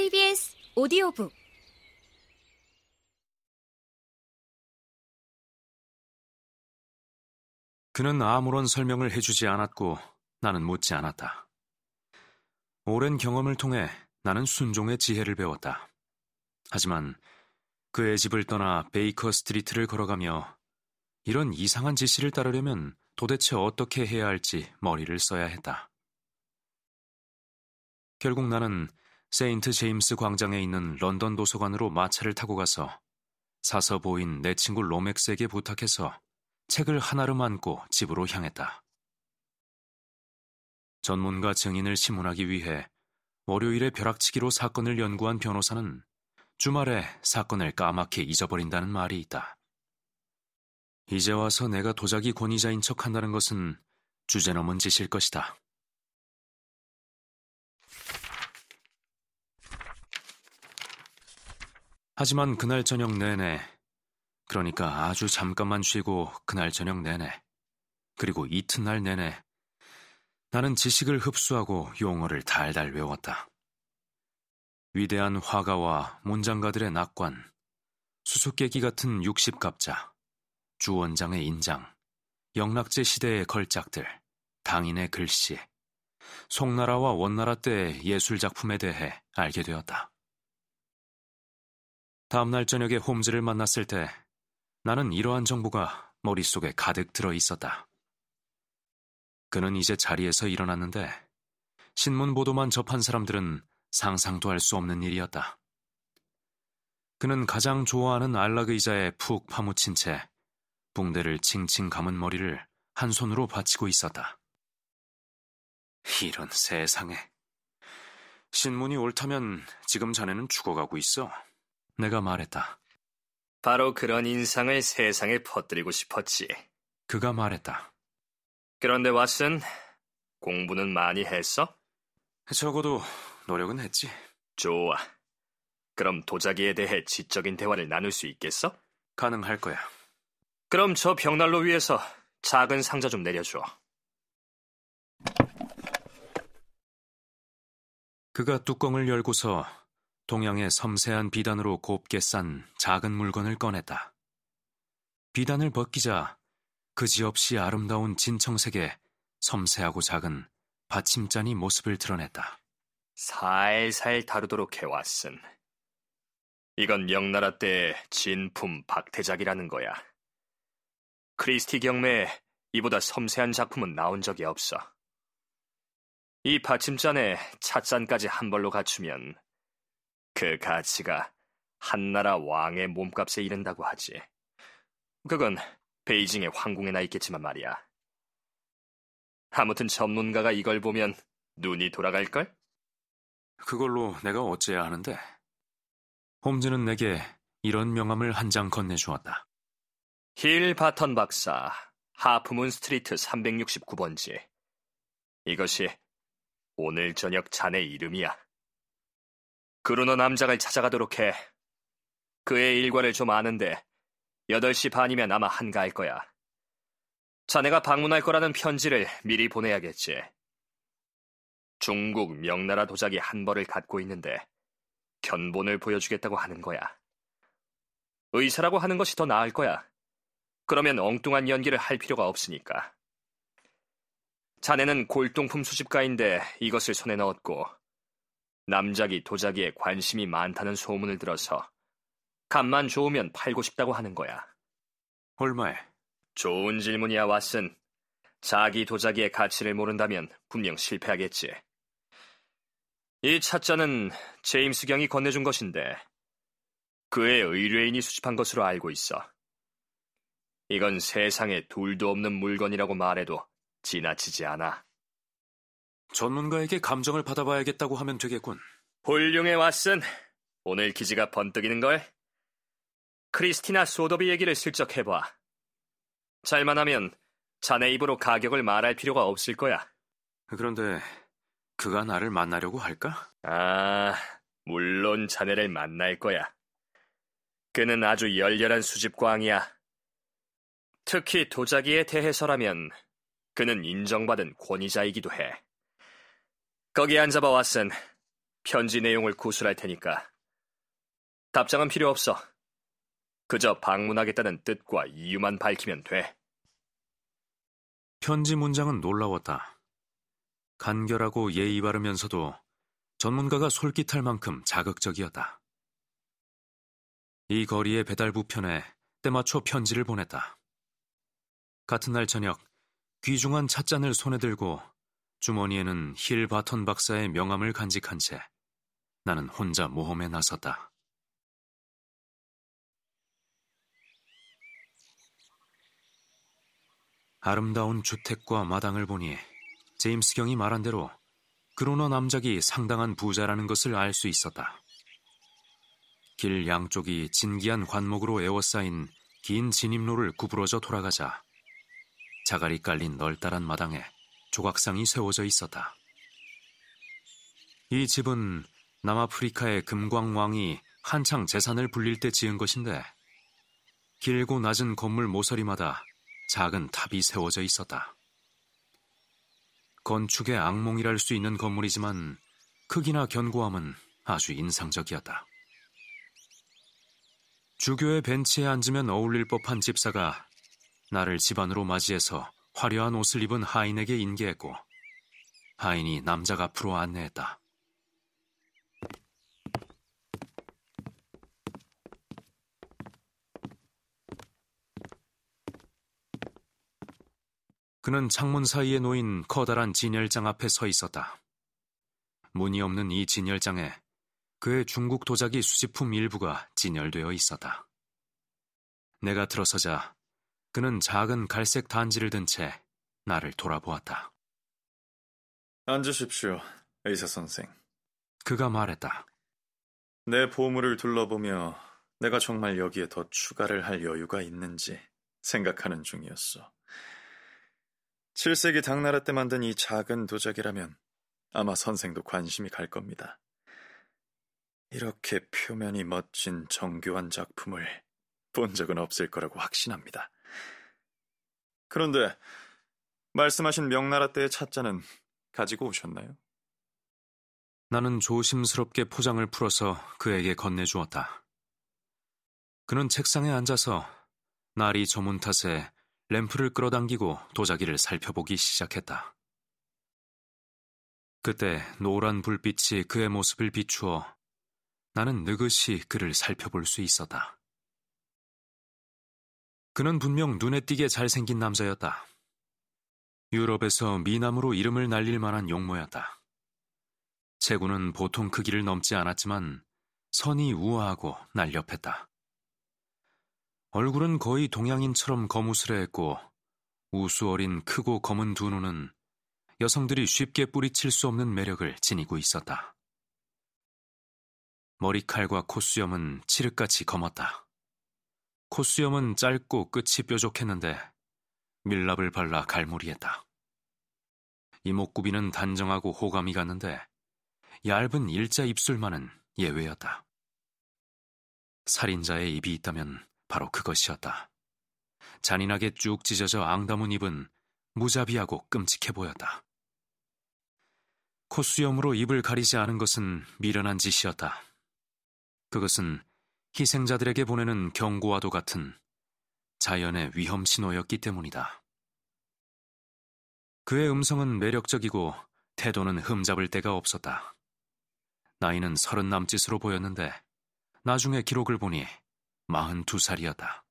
KBS 오디오북 그는 아무런 설명을 해주지 않았고 나는 묻지 않았다. 오랜 경험을 통해 나는 순종의 지혜를 배웠다. 하지만 그의 집을 떠나 베이커 스트리트를 걸어가며 이런 이상한 지시를 따르려면 도대체 어떻게 해야 할지 머리를 써야 했다. 결국 나는 세인트 제임스 광장에 있는 런던 도서관으로 마차를 타고 가서 사서 보인 내 친구 로맥스에게 부탁해서 책을 하나로 안고 집으로 향했다. 전문가 증인을 심문하기 위해 월요일에 벼락치기로 사건을 연구한 변호사는 주말에 사건을 까맣게 잊어버린다는 말이 있다. 이제 와서 내가 도자기 권위자인 척 한다는 것은 주제넘은 짓일 것이다. 하지만 그날 저녁 내내, 그러니까 아주 잠깐만 쉬고 그날 저녁 내내, 그리고 이튿날 내내, 나는 지식을 흡수하고 용어를 달달 외웠다. 위대한 화가와 문장가들의 낙관, 수수께끼 같은 육십갑자, 주원장의 인장, 영락제 시대의 걸작들, 당인의 글씨, 송나라와 원나라 때의 예술작품에 대해 알게 되었다. 다음날 저녁에 홈즈를 만났을 때 나는 이러한 정보가 머릿속에 가득 들어 있었다. 그는 이제 자리에서 일어났는데 신문 보도만 접한 사람들은 상상도 할 수 없는 일이었다. 그는 가장 좋아하는 안락 의자에 푹 파묻힌 채 붕대를 칭칭 감은 머리를 한 손으로 받치고 있었다. 이런 세상에. 신문이 옳다면 지금 자네는 죽어가고 있어. 내가 말했다. 바로 그런 인상을 세상에 퍼뜨리고 싶었지. 그가 말했다. 그런데 왓슨, 공부는 많이 했어? 적어도 노력은 했지. 좋아. 그럼 도자기에 대해 지적인 대화를 나눌 수 있겠어? 가능할 거야. 그럼 저 벽난로 위에서 작은 상자 좀 내려줘. 그가 뚜껑을 열고서 동양의 섬세한 비단으로 곱게 싼 작은 물건을 꺼냈다. 비단을 벗기자 그지없이 아름다운 진청색의 섬세하고 작은 받침잔이 모습을 드러냈다. 살살 다루도록 해왔음. 이건 명나라 때 진품 박태작이라는 거야. 크리스티 경매에 이보다 섬세한 작품은 나온 적이 없어. 이 받침잔에 찻잔까지 한 벌로 갖추면 그 가치가 한나라 왕의 몸값에 이른다고 하지. 그건 베이징의 황궁에나 있겠지만 말이야. 아무튼 전문가가 이걸 보면 눈이 돌아갈걸? 그걸로 내가 어째야 하는데? 홈즈는 내게 이런 명함을 한 장 건네주었다. 힐 바턴 박사, 하프문 스트리트 369번지. 이것이 오늘 저녁 자네 이름이야. 그루너 남작을 찾아가도록 해. 그의 일과를 좀 아는데 8시 반이면 아마 한가할 거야. 자네가 방문할 거라는 편지를 미리 보내야겠지. 중국 명나라 도자기 한 벌을 갖고 있는데 견본을 보여주겠다고 하는 거야. 의사라고 하는 것이 더 나을 거야. 그러면 엉뚱한 연기를 할 필요가 없으니까. 자네는 골동품 수집가인데 이것을 손에 넣었고 남자기 도자기에 관심이 많다는 소문을 들어서 값만 좋으면 팔고 싶다고 하는 거야. 얼마에? 좋은 질문이야, 왓슨. 자기 도자기의 가치를 모른다면 분명 실패하겠지. 이 찻잔은 제임스 경이 건네준 것인데 그의 의뢰인이 수집한 것으로 알고 있어. 이건 세상에 둘도 없는 물건이라고 말해도 지나치지 않아. 전문가에게 감정을 받아봐야겠다고 하면 되겠군. 훌륭해 왓슨. 오늘 기지가 번뜩이는걸? 크리스티나 소더비 얘기를 슬쩍 해봐. 잘만 하면 자네 입으로 가격을 말할 필요가 없을 거야. 그런데 그가 나를 만나려고 할까? 아, 물론 자네를 만날 거야. 그는 아주 열렬한 수집광이야. 특히 도자기에 대해서라면 그는 인정받은 권위자이기도 해. 거기 앉아봐, 왓슨. 편지 내용을 구술할 테니까 답장은 필요 없어. 그저 방문하겠다는 뜻과 이유만 밝히면 돼. 편지 문장은 놀라웠다. 간결하고 예의 바르면서도 전문가가 솔깃할 만큼 자극적이었다. 이 거리의 배달부 편에 때맞춰 편지를 보냈다. 같은 날 저녁 귀중한 찻잔을 손에 들고 주머니에는 힐 바턴 박사의 명함을 간직한 채 나는 혼자 모험에 나섰다. 아름다운 주택과 마당을 보니 제임스 경이 말한 대로 그로너 남작이 상당한 부자라는 것을 알 수 있었다. 길 양쪽이 진기한 관목으로 에워싸인 긴 진입로를 구부러져 돌아가자 자갈이 깔린 널따란 마당에 조각상이 세워져 있었다. 이 집은 남아프리카의 금광왕이 한창 재산을 불릴 때 지은 것인데 길고 낮은 건물 모서리마다 작은 탑이 세워져 있었다. 건축의 악몽이랄 수 있는 건물이지만 크기나 견고함은 아주 인상적이었다. 주교의 벤치에 앉으면 어울릴 법한 집사가 나를 집안으로 맞이해서 화려한 옷을 입은 하인에게 인계했고 하인이 남작 앞으로 안내했다. 그는 창문 사이에 놓인 커다란 진열장 앞에 서 있었다. 문이 없는 이 진열장에 그의 중국 도자기 수집품 일부가 진열되어 있었다. 내가 들어서자 그는 작은 갈색 단지를 든 채 나를 돌아보았다. 앉으십시오, 의사 선생. 그가 말했다. 내 보물을 둘러보며 내가 정말 여기에 더 추가를 할 여유가 있는지 생각하는 중이었어. 7세기 당나라 때 만든 이 작은 도자기라면 아마 선생도 관심이 갈 겁니다. 이렇게 표면이 멋진 정교한 작품을 본 적은 없을 거라고 확신합니다. 그런데 말씀하신 명나라 때의 찻잔은 가지고 오셨나요? 나는 조심스럽게 포장을 풀어서 그에게 건네주었다. 그는 책상에 앉아서 날이 저문 탓에 램프를 끌어당기고 도자기를 살펴보기 시작했다. 그때 노란 불빛이 그의 모습을 비추어 나는 느긋이 그를 살펴볼 수 있었다. 그는 분명 눈에 띄게 잘생긴 남자였다. 유럽에서 미남으로 이름을 날릴 만한 용모였다. 체구는 보통 크기를 넘지 않았지만 선이 우아하고 날렵했다. 얼굴은 거의 동양인처럼 거무스레했고 우수 어린 크고 검은 두 눈은 여성들이 쉽게 뿌리칠 수 없는 매력을 지니고 있었다. 머리칼과 콧수염은 칠흑같이 검었다. 콧수염은 짧고 끝이 뾰족했는데 밀랍을 발라 갈무리했다. 이목구비는 단정하고 호감이 갔는데 얇은 일자 입술만은 예외였다. 살인자의 입이 있다면 바로 그것이었다. 잔인하게 쭉 찢어져 앙다문 입은 무자비하고 끔찍해 보였다. 콧수염으로 입을 가리지 않은 것은 미련한 짓이었다. 그것은 희생자들에게 보내는 경고와도 같은 자연의 위험 신호였기 때문이다. 그의 음성은 매력적이고 태도는 흠잡을 데가 없었다. 나이는 서른 남짓으로 보였는데 나중에 기록을 보니 42살이었다.